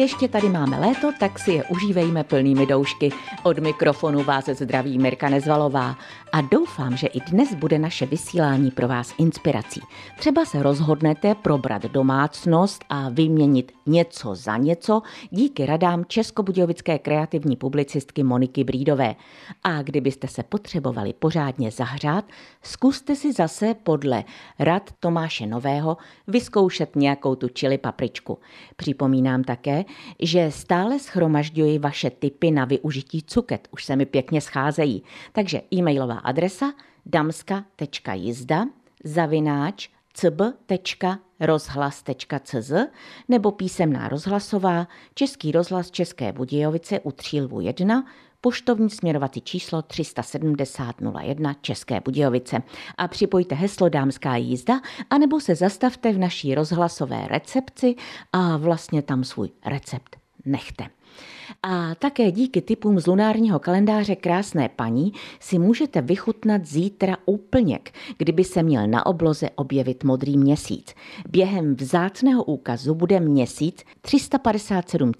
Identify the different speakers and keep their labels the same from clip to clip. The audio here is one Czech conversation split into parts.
Speaker 1: Ještě tady máme léto, tak si je užívejme plnými doušky. Od mikrofonu vás zdraví Mirka Nezvalová a doufám, že i dnes bude naše vysílání pro vás inspirací. Třeba se rozhodnete probrat domácnost a vyměnit něco za něco díky radám českobudějovické kreativní publicistky Moniky Brídové. A kdybyste se potřebovali pořádně zahřát, zkuste si zase podle rad Tomáše Nového vyzkoušet nějakou tu čili papričku. Připomínám také, že stále schromažďuji vaše tipy na využití cuket. Už se mi pěkně scházejí. Takže e-mailová adresa damska.jizda zavináč cb.rozhlas.cz nebo písemná rozhlasová Český rozhlas České Budějovice u Třílvu 1 poštovní směrovací číslo 37001 České Budějovice a připojte heslo Dámská jízda anebo se zastavte v naší rozhlasové recepci a vlastně tam svůj recept nechte. A také díky typům z lunárního kalendáře Krásné paní si můžete vychutnat zítra úplněk, kdyby se měl na obloze objevit modrý měsíc. Během vzácného úkazu bude měsíc 357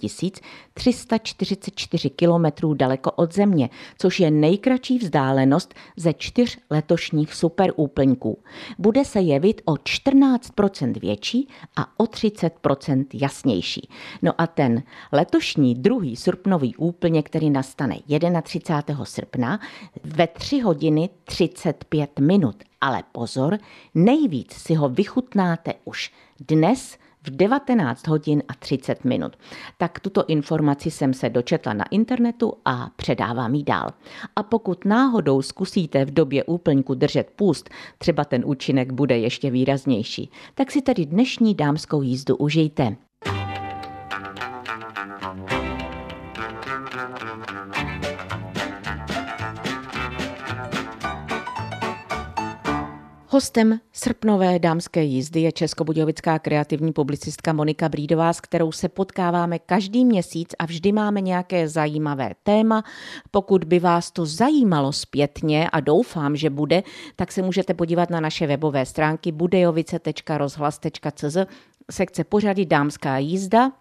Speaker 1: 344 kilometrů daleko od Země, což je nejkratší vzdálenost ze čtyř letošních superúplňků. Bude se jevit o 14% větší a o 30% jasnější. No a ten letošní druhý srpnový úplně, který nastane 31. srpna ve 3 hodiny 35 minut. Ale pozor, nejvíc si ho vychutnáte už dnes v 19 hodin a 30 minut. Tak tuto informaci jsem se dočetla na internetu a předávám ji dál. A pokud náhodou zkusíte v době úplňku držet půst, třeba ten účinek bude ještě výraznější, tak si tedy dnešní dámskou jízdu užijte. Hostem srpnové dámské jízdy je českobudějovická kreativní publicistka Monika Brídová, s kterou se potkáváme každý měsíc a vždy máme nějaké zajímavé téma. Pokud by vás to zajímalo zpětně a doufám, že bude, tak se můžete podívat na naše webové stránky budejovice.rozhlas.cz sekce pořady Dámská jízda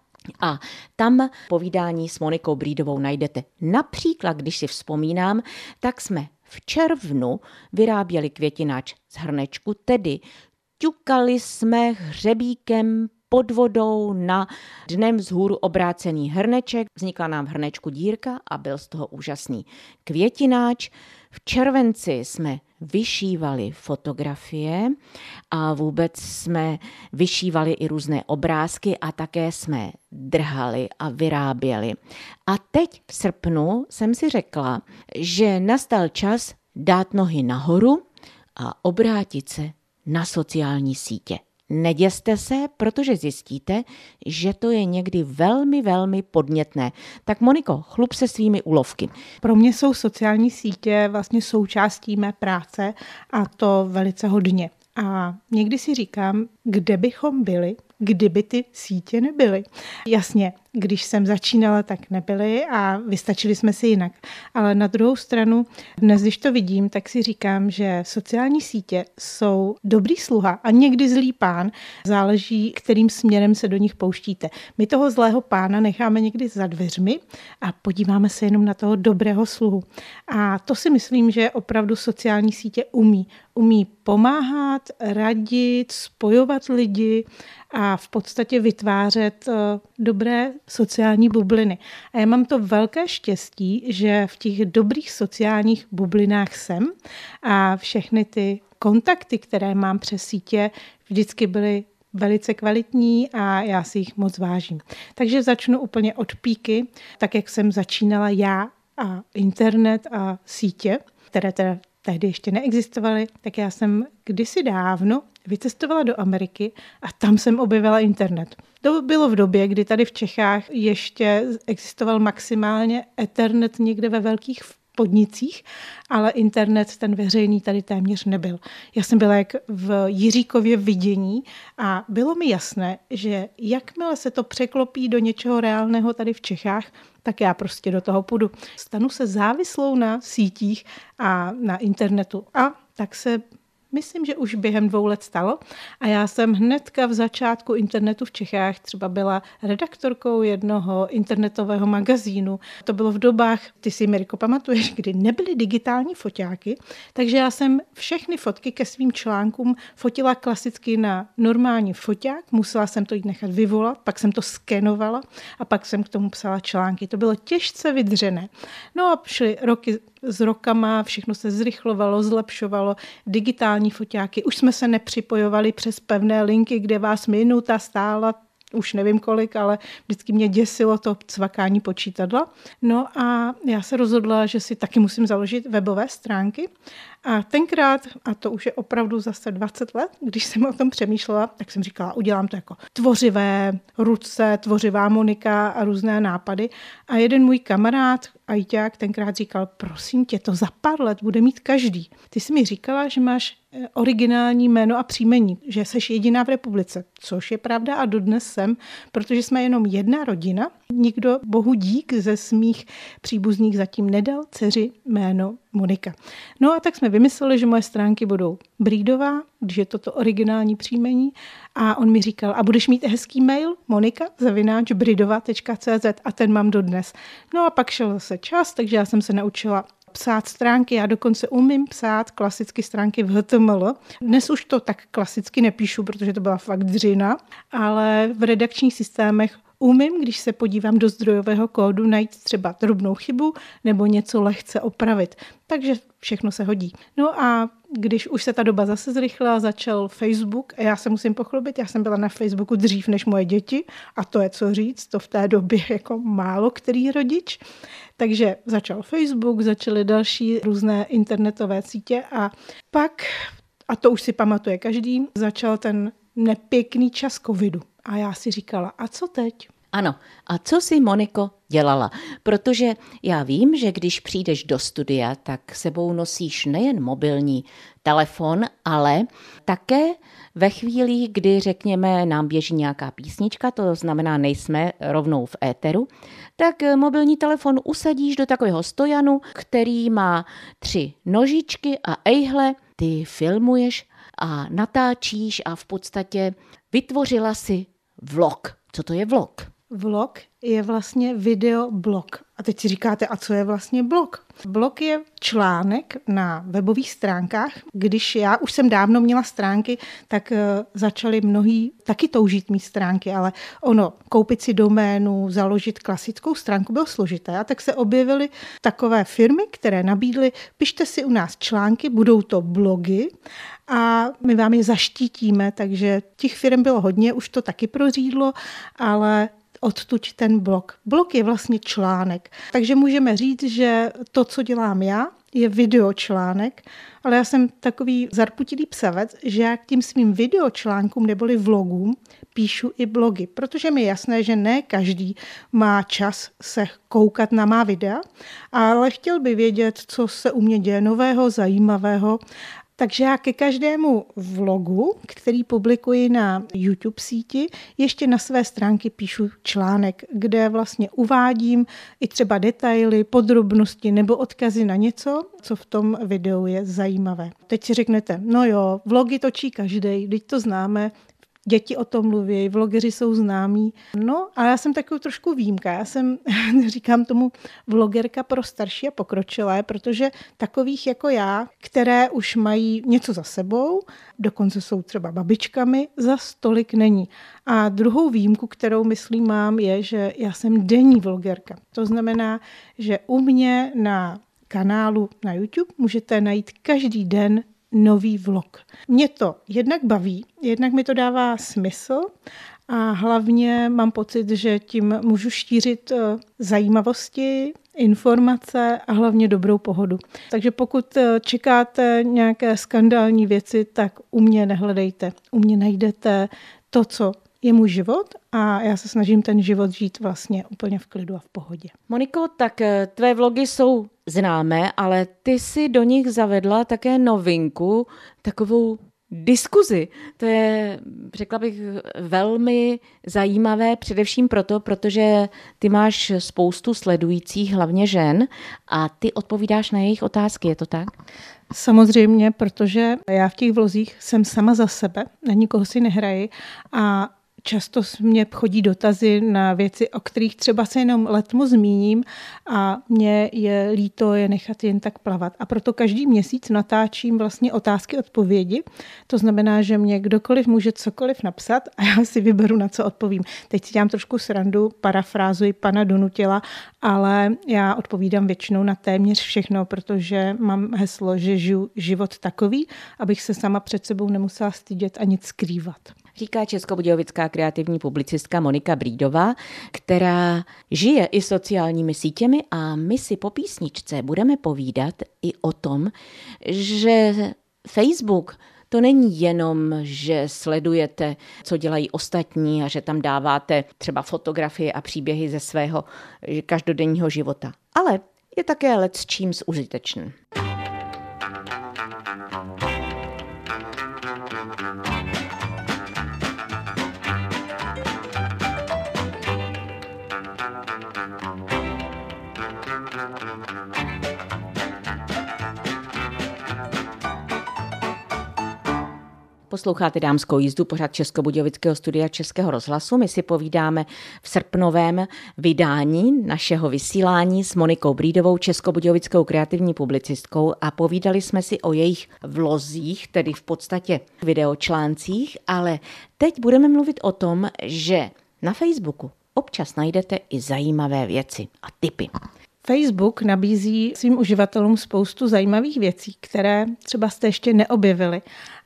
Speaker 1: a tam povídání s Monikou Brídovou najdete. Například, když si vzpomínám, tak jsme v červnu vyráběli květináč z hrnečku, tedy ťukali jsme hřebíkem pod vodou na dnem vzhůru obrácený hrneček. Vznikla nám v hrnečku dírka a byl z toho úžasný květináč. V červenci jsme vyšívali fotografie a vůbec jsme vyšívali i různé obrázky a také jsme drhali a vyráběli. A teď v srpnu jsem si řekla, že nastal čas dát nohy nahoru a obrátit se na sociální sítě. Neděste se, protože zjistíte, že to je někdy velmi, velmi podnětné. Tak Moniko, chlup se svými úlovky.
Speaker 2: Pro mě jsou sociální sítě vlastně součástí mé práce a to velice hodně. A někdy si říkám, kde bychom byli, kdyby ty sítě nebyly. Jasně, když jsem začínala, tak nebyly a vystačili jsme si jinak. Ale na druhou stranu, dnes, když to vidím, tak si říkám, že sociální sítě jsou dobrý sluha a někdy zlý pán. Záleží, kterým směrem se do nich pouštíte. My toho zlého pána necháme někdy za dveřmi a podíváme se jenom na toho dobrého sluhu. A to si myslím, že opravdu sociální sítě umí. Umí pomáhat, radit, spojovat lidi a v podstatě vytvářet eh, dobré sociální bubliny. A já mám to velké štěstí, že v těch dobrých sociálních bublinách jsem a všechny ty kontakty, které mám přes sítě, vždycky byly velice kvalitní a já si jich moc vážím. Takže začnu úplně od píky, tak jak jsem začínala já a internet a sítě, které teda tehdy ještě neexistovaly, tak já jsem kdysi dávno vycestovala do Ameriky a tam jsem objevila internet. To bylo v době, kdy tady v Čechách ještě existoval maximálně Ethernet někde ve velkých podnicích, ale internet ten veřejný tady téměř nebyl. Já jsem byla jak v Jiříkově vidění a bylo mi jasné, že jakmile se to překlopí do něčeho reálného tady v Čechách, tak já prostě do toho půjdu. Stanu se závislou na sítích a na internetu. A tak se myslím, že už během dvou let stalo. A já jsem hnedka v začátku internetu v Čechách třeba byla redaktorkou jednoho internetového magazínu. To bylo v dobách, ty si, Mirko, pamatuješ, kdy nebyly digitální foťáky, takže já jsem všechny fotky ke svým článkům fotila klasicky na normální foťák, musela jsem to jít nechat vyvolat, pak jsem to skenovala a pak jsem k tomu psala články. To bylo těžce vydřené. No a šly roky s rokama, všechno se zrychlovalo, zlepšovalo, digitální foťáky, už jsme se nepřipojovali přes pevné linky, kde vás minuta stála už nevím kolik, ale vždycky mě děsilo to cvakání počítadla. No a já se rozhodla, že si taky musím založit webové stránky. A tenkrát, a to už je opravdu zase 20 let, když jsem o tom přemýšlela, tak jsem říkala, udělám to jako tvořivé ruce, tvořivá Monika a různé nápady. A jeden můj kamarád, Ajťák, tenkrát říkal, prosím tě, to za pár let bude mít každý. Ty jsi mi říkala, že máš eh, originální jméno a příjmení, že jsi jediná v republice, což je pravda a dodnes jsem, protože jsme jenom jedna rodina. Nikdo, bohu dík, ze smích příbuzných zatím nedal dceři jméno Monika. No a tak jsme vymysleli, že moje stránky budou Brídová, když je to to originální příjmení. A on mi říkal, a budeš mít hezký mail, monika, zavináč, bridova.cz a ten mám dodnes. No a pak šel zase čas, takže já jsem se naučila psát stránky. Já dokonce umím psát klasicky stránky v HTML. Dnes už to tak klasicky nepíšu, protože to byla fakt dřina, ale v redakčních systémech umím, když se podívám do zdrojového kódu, najít třeba drobnou chybu nebo něco lehce opravit. Takže všechno se hodí. No a když už se ta doba zase zrychlila, začal Facebook a já se musím pochlubit, já jsem byla na Facebooku dřív než moje děti a to je co říct, to v té době jako málo který rodič. Takže začal Facebook, začaly další různé internetové sítě a pak, a to už si pamatuje každý, začal ten nepěkný čas covidu. A já si říkala, a co teď?
Speaker 1: Ano, a co si Moniko dělala? Protože já vím, že když přijdeš do studia, tak sebou nosíš nejen mobilní telefon, ale také ve chvíli, kdy řekněme nám běží nějaká písnička, to znamená nejsme rovnou v éteru, tak mobilní telefon usadíš do takového stojanu, který má tři nožičky a ejhle, ty filmuješ a natáčíš a v podstatě vytvořila si vlog. Co to je vlog?
Speaker 2: Vlog je vlastně videoblog. A teď si říkáte, a co je vlastně blog? Blog je článek na webových stránkách. Když já už jsem dávno měla stránky, tak uh, začali mnohí taky toužit mít stránky, ale ono, koupit si doménu, založit klasickou stránku bylo složité. A tak se objevily takové firmy, které nabídly, pište si u nás články, budou to blogy a my vám je zaštítíme, takže těch firm bylo hodně, už to taky prořídlo, ale odtuď ten blok. Blok je vlastně článek, takže můžeme říct, že to, co dělám já, je videočlánek, ale já jsem takový zarputilý psavec, že já k tím svým videočlánkům neboli vlogům píšu i blogy, protože mi je jasné, že ne každý má čas se koukat na má videa, ale chtěl by vědět, co se u mě děje nového, zajímavého takže já ke každému vlogu, který publikuji na YouTube síti, ještě na své stránky píšu článek, kde vlastně uvádím i třeba detaily, podrobnosti nebo odkazy na něco, co v tom videu je zajímavé. Teď si řeknete, no jo, vlogy točí každý, teď to známe, děti o tom mluví, vlogeři jsou známí. No a já jsem takovou trošku výjimka. Já jsem, říkám tomu, vlogerka pro starší a pokročilé, protože takových jako já, které už mají něco za sebou, dokonce jsou třeba babičkami, za stolik není. A druhou výjimku, kterou myslím mám, je, že já jsem denní vlogerka. To znamená, že u mě na kanálu na YouTube můžete najít každý den nový vlog. Mě to jednak baví, jednak mi to dává smysl a hlavně mám pocit, že tím můžu štířit eh, zajímavosti, informace a hlavně dobrou pohodu. Takže pokud eh, čekáte nějaké skandální věci, tak u mě nehledejte. U mě najdete to, co je můj život a já se snažím ten život žít vlastně úplně v klidu a v pohodě.
Speaker 1: Moniko, tak eh, tvé vlogy jsou známé, ale ty si do nich zavedla také novinku, takovou diskuzi. To je, řekla bych, velmi zajímavé, především proto, protože ty máš spoustu sledujících, hlavně žen, a ty odpovídáš na jejich otázky, je to tak?
Speaker 2: Samozřejmě, protože já v těch vlozích jsem sama za sebe, na nikoho si nehraji a Často mě chodí dotazy na věci, o kterých třeba se jenom letmo zmíním a mě je líto je nechat jen tak plavat. A proto každý měsíc natáčím vlastně otázky odpovědi. To znamená, že mě kdokoliv může cokoliv napsat a já si vyberu, na co odpovím. Teď si dělám trošku srandu, parafrázuji pana Donutila, ale já odpovídám většinou na téměř všechno, protože mám heslo, že žiju život takový, abych se sama před sebou nemusela stydět a nic skrývat
Speaker 1: říká českobudějovická kreativní publicistka Monika Brídová, která žije i sociálními sítěmi a my si po písničce budeme povídat i o tom, že Facebook to není jenom, že sledujete, co dělají ostatní a že tam dáváte třeba fotografie a příběhy ze svého každodenního života, ale je také let s čím užitečný. Posloucháte dámskou jízdu pořád Českobudějovického studia Českého rozhlasu. My si povídáme v srpnovém vydání našeho vysílání s Monikou Brídovou, Českobudějovickou kreativní publicistkou a povídali jsme si o jejich vlozích, tedy v podstatě videočláncích, ale teď budeme mluvit o tom, že na Facebooku občas najdete i zajímavé věci a typy.
Speaker 2: Facebook nabízí svým uživatelům spoustu zajímavých věcí, které třeba jste ještě neobjevili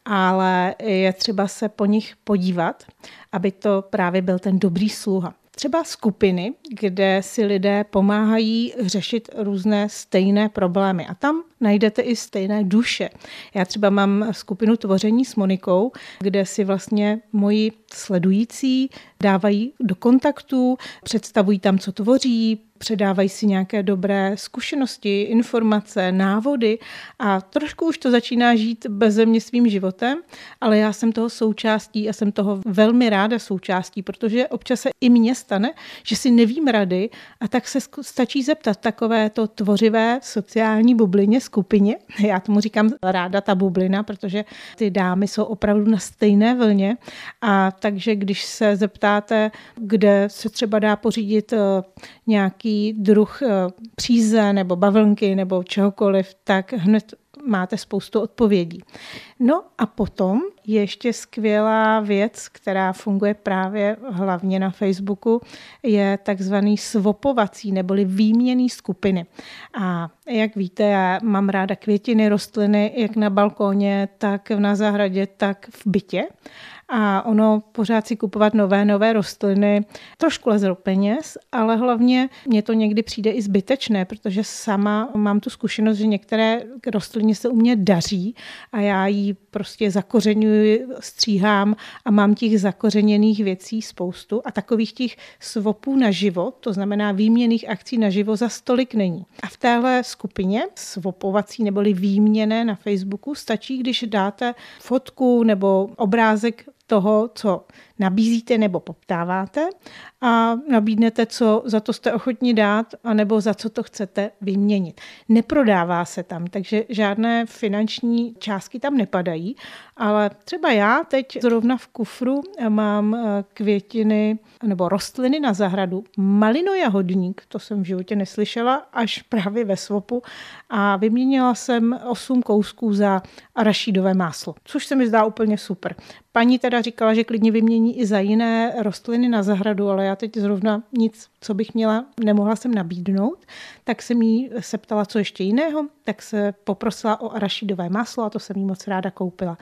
Speaker 2: ale je třeba se po nich podívat, aby to právě byl ten dobrý sluha. Třeba skupiny, kde si lidé pomáhají řešit různé stejné problémy. A tam najdete i stejné duše. Já třeba mám skupinu Tvoření s Monikou, kde si vlastně moji sledující dávají do kontaktu, představují tam, co tvoří, předávají si nějaké dobré zkušenosti, informace, návody a trošku už to začíná žít beze mě svým životem, ale já jsem toho součástí a jsem toho velmi ráda součástí, protože občas se i mně stane, že si nevím rady a tak se stačí zeptat takové to tvořivé sociální bublině, skupině. Já tomu říkám ráda ta bublina, protože ty dámy jsou opravdu na stejné vlně a takže když se zeptáte, kde se třeba dá pořídit eh, druh eh, příze nebo bavlnky nebo čehokoliv, tak hned máte spoustu odpovědí. No a potom je ještě skvělá věc, která funguje právě hlavně na Facebooku, je takzvaný svopovací neboli výměný skupiny. A jak víte, já mám ráda květiny, rostliny, jak na balkóně, tak na zahradě, tak v bytě a ono pořád si kupovat nové, nové rostliny trošku leze peněz, ale hlavně mně to někdy přijde i zbytečné, protože sama mám tu zkušenost, že některé rostliny se u mě daří a já prostě zakořenuji, stříhám a mám těch zakořeněných věcí spoustu a takových těch svopů na život, to znamená výměných akcí na živo za stolik není. A v téhle skupině svopovací neboli výměné na Facebooku stačí, když dáte fotku nebo obrázek toho, co nabízíte nebo poptáváte a nabídnete, co za to jste ochotni dát, anebo za co to chcete vyměnit. Neprodává se tam, takže žádné finanční částky tam nepadají, ale třeba já teď zrovna v kufru mám eh, květiny nebo rostliny na zahradu. Malinojahodník, to jsem v životě neslyšela, až právě ve svopu a vyměnila jsem 8 kousků za arašídové máslo, což se mi zdá úplně super. Paní teda říkala, že klidně vymění i za jiné rostliny na zahradu, ale já teď zrovna nic, co bych měla, nemohla jsem nabídnout, tak jsem jí se ptala, co ještě jiného, tak se poprosila o arašidové máslo a to jsem jí moc ráda koupila.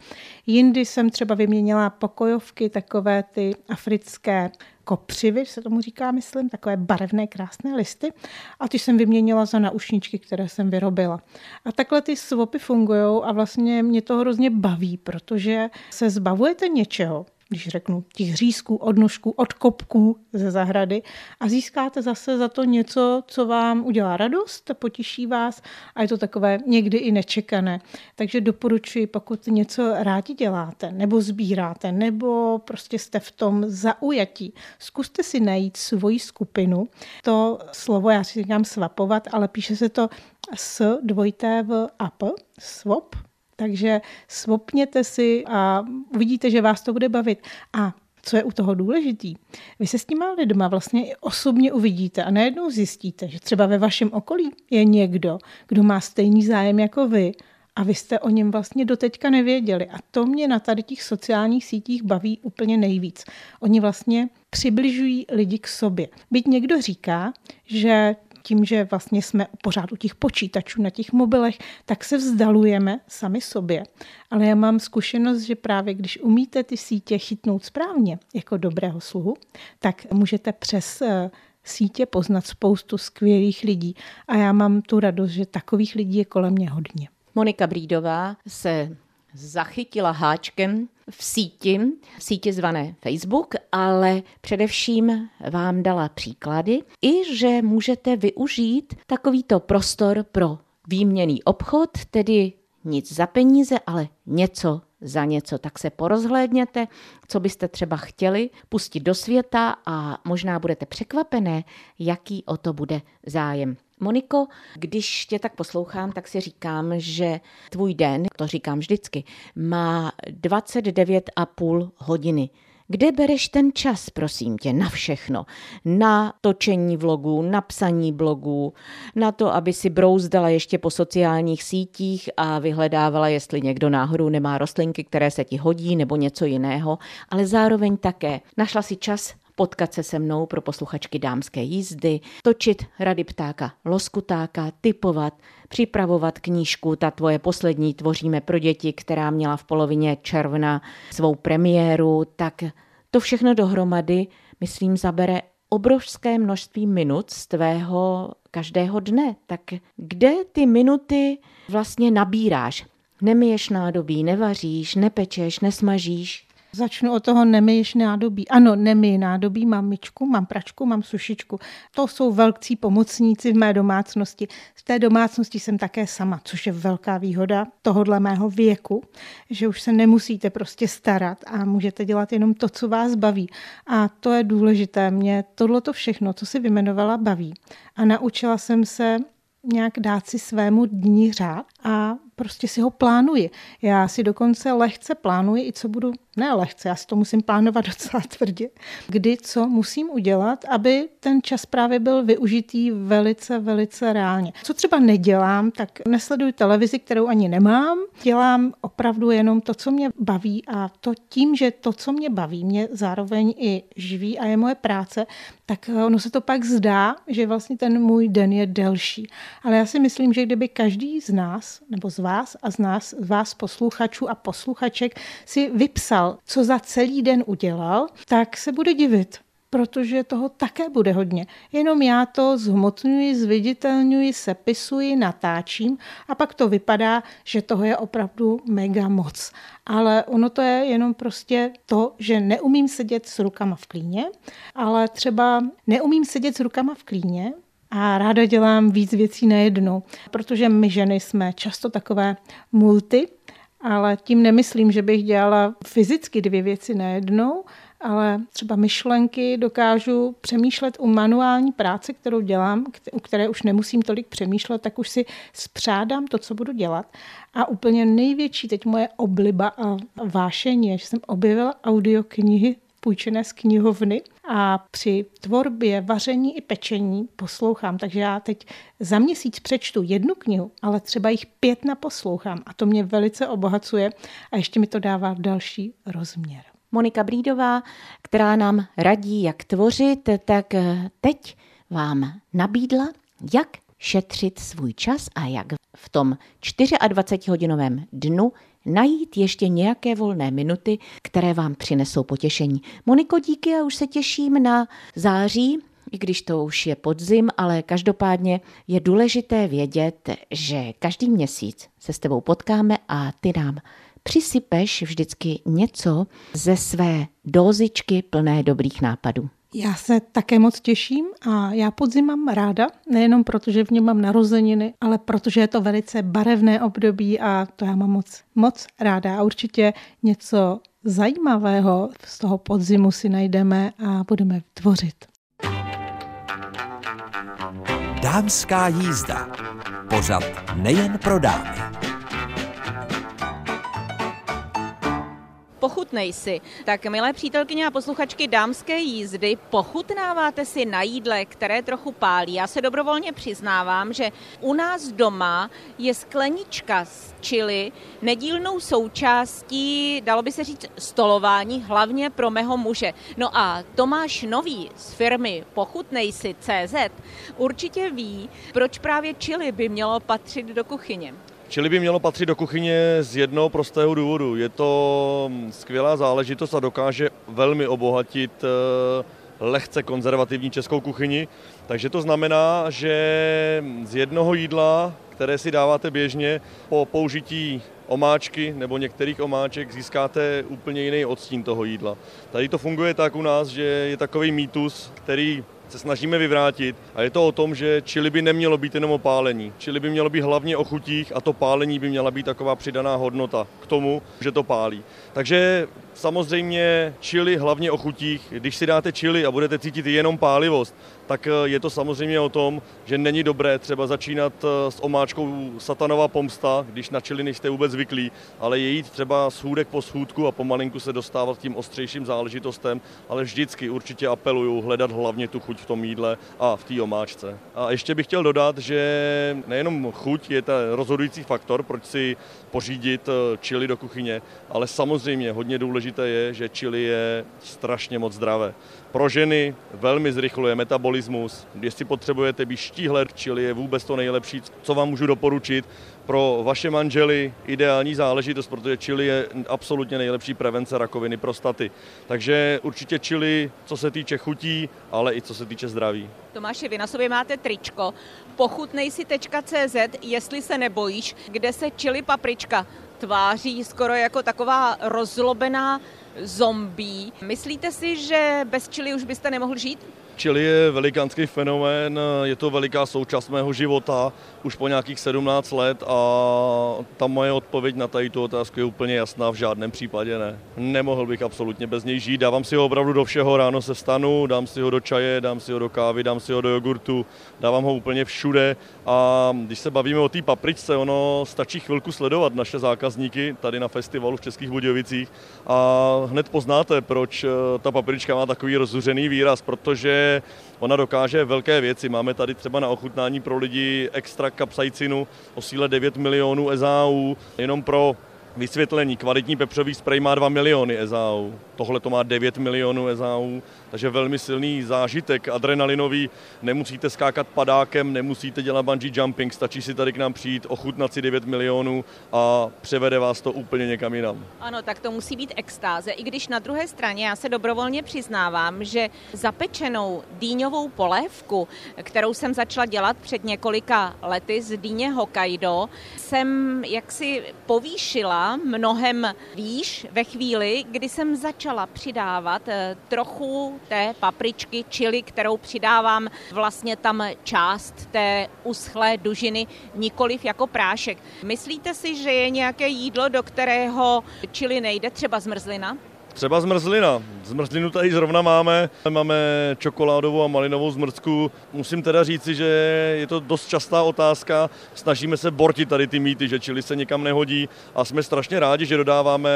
Speaker 2: Jindy jsem třeba vyměnila pokojovky, takové ty africké kopřivy, se tomu říká, myslím, takové barevné, krásné listy. A ty jsem vyměnila za naušničky, které jsem vyrobila. A takhle ty swapy fungují a vlastně mě to hrozně baví, protože se zbavujete něčeho, když řeknu, těch řízků, odnožků, odkopků ze zahrady a získáte zase za to něco, co vám udělá radost, potěší vás a je to takové někdy i nečekané. Takže doporučuji, pokud něco rádi děláte, nebo sbíráte, nebo prostě jste v tom zaujatí, zkuste si najít svoji skupinu. To slovo, já si říkám svapovat, ale píše se to s dvojité v ap, swap, takže svopněte si a uvidíte, že vás to bude bavit. A co je u toho důležitý, vy se s těma lidma vlastně i osobně uvidíte a najednou zjistíte, že třeba ve vašem okolí je někdo, kdo má stejný zájem jako vy a vy jste o něm vlastně doteďka nevěděli. A to mě na tady těch sociálních sítích baví úplně nejvíc. Oni vlastně přibližují lidi k sobě. Byť někdo říká, že tím, že vlastně jsme pořád u těch počítačů na těch mobilech, tak se vzdalujeme sami sobě. Ale já mám zkušenost, že právě když umíte ty sítě chytnout správně jako dobrého sluhu, tak můžete přes eh, sítě poznat spoustu skvělých lidí. A já mám tu radost, že takových lidí je kolem mě hodně.
Speaker 1: Monika Brídová se zachytila háčkem v síti, v síti zvané Facebook, ale především vám dala příklady i, že můžete využít takovýto prostor pro výměný obchod, tedy nic za peníze, ale něco za něco. Tak se porozhlédněte, co byste třeba chtěli pustit do světa a možná budete překvapené, jaký o to bude zájem. Moniko, když tě tak poslouchám, tak si říkám, že tvůj den, to říkám vždycky, má 29,5 hodiny. Kde bereš ten čas, prosím tě, na všechno? Na točení vlogů, na psaní blogů, na to, aby si brouzdala ještě po sociálních sítích a vyhledávala, jestli někdo náhodou nemá rostlinky, které se ti hodí nebo něco jiného, ale zároveň také našla si čas potkat se se mnou pro posluchačky dámské jízdy, točit rady ptáka loskutáka, typovat, připravovat knížku, ta tvoje poslední tvoříme pro děti, která měla v polovině června svou premiéru, tak to všechno dohromady, myslím, zabere obrovské množství minut z tvého každého dne. Tak kde ty minuty vlastně nabíráš? Nemiješ nádobí, nevaříš, nepečeš, nesmažíš.
Speaker 2: Začnu od toho nemyješ nádobí. Ano, nemyj nádobí, mám myčku, mám pračku, mám sušičku. To jsou velcí pomocníci v mé domácnosti. V té domácnosti jsem také sama, což je velká výhoda tohohle mého věku, že už se nemusíte prostě starat a můžete dělat jenom to, co vás baví. A to je důležité. Mě tohleto všechno, co si vymenovala, baví. A naučila jsem se nějak dát si svému dní řád a prostě si ho plánuji. Já si dokonce lehce plánuji i co budu, ne lehce, já si to musím plánovat docela tvrdě, kdy co musím udělat, aby ten čas právě byl využitý velice, velice reálně. Co třeba nedělám, tak nesleduji televizi, kterou ani nemám, dělám opravdu jenom to, co mě baví a to tím, že to, co mě baví, mě zároveň i živí a je moje práce, tak ono se to pak zdá, že vlastně ten můj den je delší. Ale já si myslím, že kdyby každý z nás, nebo z vás a z nás, z vás posluchačů a posluchaček si vypsal, co za celý den udělal, tak se bude divit protože toho také bude hodně. Jenom já to zhmotňuji, zviditelňuji, sepisuji, natáčím a pak to vypadá, že toho je opravdu mega moc. Ale ono to je jenom prostě to, že neumím sedět s rukama v klíně, ale třeba neumím sedět s rukama v klíně, a ráda dělám víc věcí najednou, protože my ženy jsme často takové multi, ale tím nemyslím, že bych dělala fyzicky dvě věci najednou, ale třeba myšlenky dokážu přemýšlet u manuální práce, kterou dělám, u které už nemusím tolik přemýšlet, tak už si spřádám to, co budu dělat. A úplně největší teď moje obliba a vášení že jsem objevila audioknihy půjčené z knihovny a při tvorbě, vaření i pečení poslouchám. Takže já teď za měsíc přečtu jednu knihu, ale třeba jich pět naposlouchám a to mě velice obohacuje a ještě mi to dává další rozměr.
Speaker 1: Monika Brídová, která nám radí, jak tvořit, tak teď vám nabídla, jak šetřit svůj čas a jak v tom 24-hodinovém dnu najít ještě nějaké volné minuty, které vám přinesou potěšení. Moniko, díky a už se těším na září, i když to už je podzim, ale každopádně je důležité vědět, že každý měsíc se s tebou potkáme a ty nám přisypeš vždycky něco ze své dozičky plné dobrých nápadů.
Speaker 2: Já se také moc těším a já podzim mám ráda, nejenom proto, že v něm mám narozeniny, ale protože je to velice barevné období a to já mám moc, moc ráda. A určitě něco zajímavého z toho podzimu si najdeme a budeme tvořit.
Speaker 3: Dámská jízda. Pořad nejen pro dámy.
Speaker 1: Pochutnej si. Tak milé přítelkyně a posluchačky dámské jízdy, pochutnáváte si na jídle, které trochu pálí. Já se dobrovolně přiznávám, že u nás doma je sklenička z čili nedílnou součástí, dalo by se říct, stolování, hlavně pro mého muže. No a Tomáš Nový z firmy Pochutnej si CZ určitě ví, proč právě čili by mělo patřit do kuchyně.
Speaker 4: Čili by mělo patřit do kuchyně z jednoho prostého důvodu. Je to skvělá záležitost a dokáže velmi obohatit eh, lehce konzervativní českou kuchyni. Takže to znamená, že z jednoho jídla, které si dáváte běžně, po použití omáčky nebo některých omáček získáte úplně jiný odstín toho jídla. Tady to funguje tak u nás, že je takový mýtus, který se snažíme vyvrátit. A je to o tom, že čili by nemělo být jenom o pálení. Čili by mělo být hlavně o chutích a to pálení by měla být taková přidaná hodnota k tomu, že to pálí. Takže samozřejmě čili hlavně o chutích. Když si dáte čili a budete cítit jenom pálivost, tak eh, je to samozřejmě o tom, že není dobré třeba začínat eh, s omáčkou satanova pomsta, když na čili nejste vůbec zvyklí, ale je jít třeba schůdek po schůdku a pomalinku se dostávat tím ostřejším záležitostem, ale vždycky určitě apeluju hledat hlavně tu chuť v tom jídle a v té omáčce. A ještě bych chtěl dodat, že nejenom chuť je ten rozhodující faktor, proč si pořídit eh, čili do kuchyně, ale samozřejmě hodně důležité je, že čili je strašně moc zdravé. Pro ženy velmi zrychluje metabolismus. Jestli potřebujete být štíhle, čili je vůbec to nejlepší, co vám můžu doporučit. Pro vaše manžely ideální záležitost, protože čili je absolutně nejlepší prevence rakoviny prostaty. Takže určitě čili, co se týče chutí, ale i co se týče zdraví.
Speaker 1: Tomáše, vy na sobě máte tričko pochutnej si.cz, jestli se nebojíš, kde se čili paprička tváří skoro jako taková rozlobená zombie. Myslíte si, že bez čili už byste nemohl žít?
Speaker 4: Chili je velikánský fenomén, je to veliká součást mého života už po nějakých 17 let a ta moje odpověď na tady tu otázku je úplně jasná, v žádném případě ne. Nemohl bych absolutně bez něj žít, dávám si ho opravdu do všeho, ráno se vstanu, dám si ho do čaje, dám si ho do kávy, dám si ho do jogurtu, dávám ho úplně všude a když se bavíme o té papričce, ono stačí chvilku sledovat naše zákazníky tady na festivalu v Českých Budějovicích a hned poznáte, proč eh, ta paprička má takový rozzuřený výraz, protože ona dokáže velké věci. Máme tady třeba na ochutnání pro lidi extra kapsaicinu o síle 9 milionů EZAU, jenom pro vysvětlení. Kvalitní pepřový sprej má 2 miliony EZAU, tohle to má 9 milionů EZAU, takže velmi silný zážitek adrenalinový. Nemusíte skákat padákem, nemusíte dělat bungee jumping, stačí si tady k nám přijít, ochutnat si 9 milionů a převede vás to úplně někam jinam.
Speaker 1: Ano, tak to musí být extáze, i když na druhé straně já se dobrovolně přiznávám, že zapečenou dýňovou polévku, kterou jsem začala dělat před několika lety z dýně Hokkaido, jsem jaksi povýšila mnohem výš ve chvíli, kdy jsem začala přidávat eh, trochu té papričky, čili, kterou přidávám vlastně tam část té uschlé dužiny, nikoliv jako prášek. Myslíte si, že je nějaké jídlo, do kterého čili nejde, třeba zmrzlina?
Speaker 4: Třeba zmrzlina. Zmrzlinu tady zrovna máme. Máme čokoládovou a malinovou zmrzku. Musím teda říci, že je to dost častá otázka. Snažíme se bortit tady ty mýty, že čili se nikam nehodí a jsme strašně rádi, že dodáváme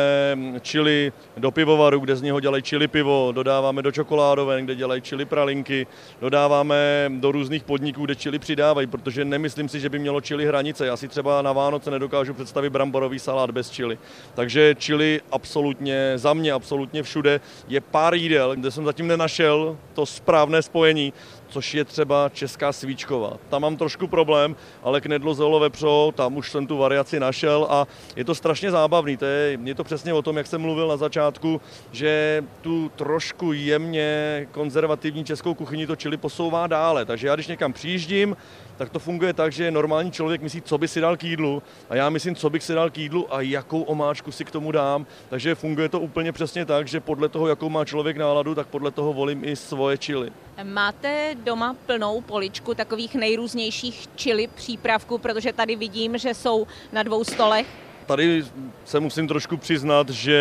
Speaker 4: čili do pivovaru, kde z něho dělají čili pivo, dodáváme do čokoládoven, kde dělají čili pralinky, dodáváme do různých podniků, kde čili přidávají, protože nemyslím si, že by mělo čili hranice. Já si třeba na Vánoce nedokážu představit bramborový salát bez čili. Takže čili absolutně za mě absolutně všude. Je pár jídel, kde jsem zatím nenašel to správné spojení, což je třeba česká svíčková. Tam mám trošku problém, ale knedlo zelo vepřo, tam už jsem tu variaci našel a je to strašně zábavný. To je, je to přesně o tom, jak jsem mluvil na začátku, že tu trošku jemně konzervativní českou kuchyni to čili posouvá dále. Takže já když někam přijíždím, tak to funguje tak, že normální člověk myslí, co by si dal k jídlu a já myslím, co bych si dal k jídlu a jakou omáčku si k tomu dám. Takže funguje to úplně přesně tak, že podle toho, jakou má člověk náladu, tak podle toho volím i svoje čili.
Speaker 1: Máte doma plnou poličku takových nejrůznějších čili přípravků, protože tady vidím, že jsou na dvou stolech.
Speaker 4: Tady se musím trošku přiznat, že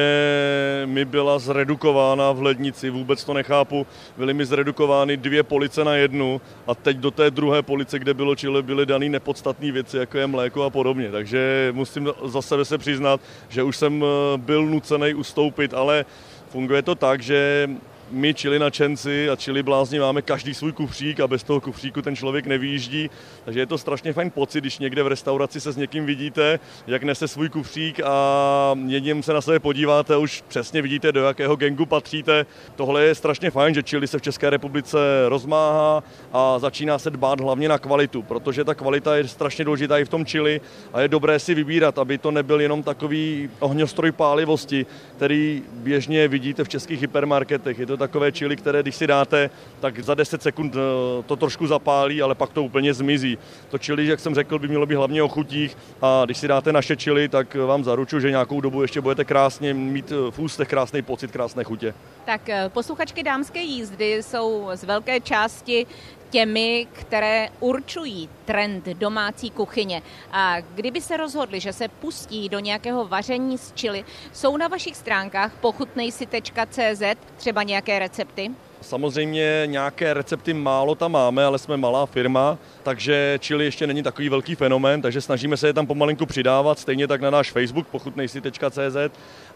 Speaker 4: mi byla zredukována v lednici, vůbec to nechápu. Byly mi zredukovány dvě police na jednu a teď do té druhé police, kde bylo čile, byly dané nepodstatné věci, jako je mléko a podobně. Takže musím za sebe se přiznat, že už jsem eh, byl nucený ustoupit, ale funguje to tak, že my čili načenci a čili blázni máme každý svůj kufřík a bez toho kufříku ten člověk nevýjíždí. Takže je to strašně fajn pocit, když někde v restauraci se s někým vidíte, jak nese svůj kufřík a jedním se na sebe podíváte, už přesně vidíte, do jakého gengu patříte. Tohle je strašně fajn, že čili se v České republice rozmáhá a začíná se dbát hlavně na kvalitu, protože ta kvalita je strašně důležitá i v tom čili a je dobré si vybírat, aby to nebyl jenom takový ohňostroj pálivosti, který běžně vidíte v českých hypermarketech. Je to takové čili, které když si dáte, tak za 10 sekund eh, to trošku zapálí, ale pak to úplně zmizí. To čili, jak jsem řekl, by mělo být hlavně o chutích a když si dáte naše čili, tak vám zaručuju, že nějakou dobu ještě budete krásně mít eh, v ústech krásný pocit, krásné chutě.
Speaker 1: Tak eh, posluchačky dámské jízdy jsou z velké části těmi, které určují trend domácí kuchyně. A kdyby se rozhodli, že se pustí do nějakého vaření z čili, jsou na vašich stránkách pochutnejsi.cz třeba nějaké recepty?
Speaker 4: Samozřejmě nějaké recepty málo tam máme, ale jsme malá firma, takže čili ještě není takový velký fenomén, takže snažíme se je tam pomalinku přidávat, stejně tak na náš Facebook pochutnejsi.cz,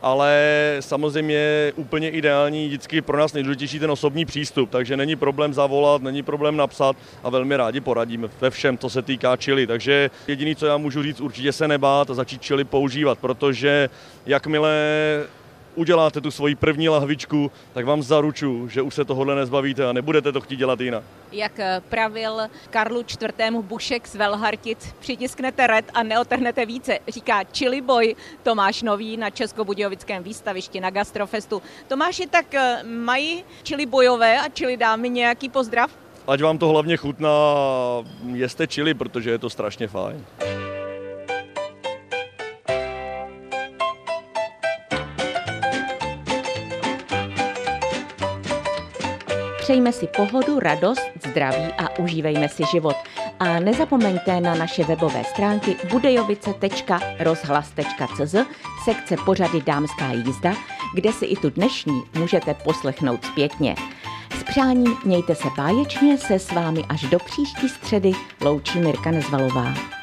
Speaker 4: ale samozřejmě úplně ideální vždycky pro nás nejdůležitější ten osobní přístup, takže není problém zavolat, není problém napsat a velmi rádi poradíme ve všem, co se týká čili. Takže jediný, co já můžu říct, určitě se nebát a začít čili používat, protože jakmile uděláte tu svoji první lahvičku, tak vám zaruču, že už se tohohle nezbavíte a nebudete to chtít dělat jinak.
Speaker 1: Jak eh, pravil Karlu IV. Bušek z Velhartic, přitisknete red a neotrhnete více, říká Chili Boy Tomáš Nový na Českobudějovickém výstavišti na Gastrofestu. Tomáši, tak eh, mají Chili bojové a Chili dámy nějaký pozdrav?
Speaker 4: Ať vám to hlavně chutná, jeste čili, protože je to strašně fajn.
Speaker 1: Přejme si pohodu, radost, zdraví a užívejme si život. A nezapomeňte na naše webové stránky budejovice.rozhlas.cz sekce pořady Dámská jízda, kde si i tu dnešní můžete poslechnout zpětně. S přáním mějte se báječně, se s vámi až do příští středy loučí Mirka Nezvalová.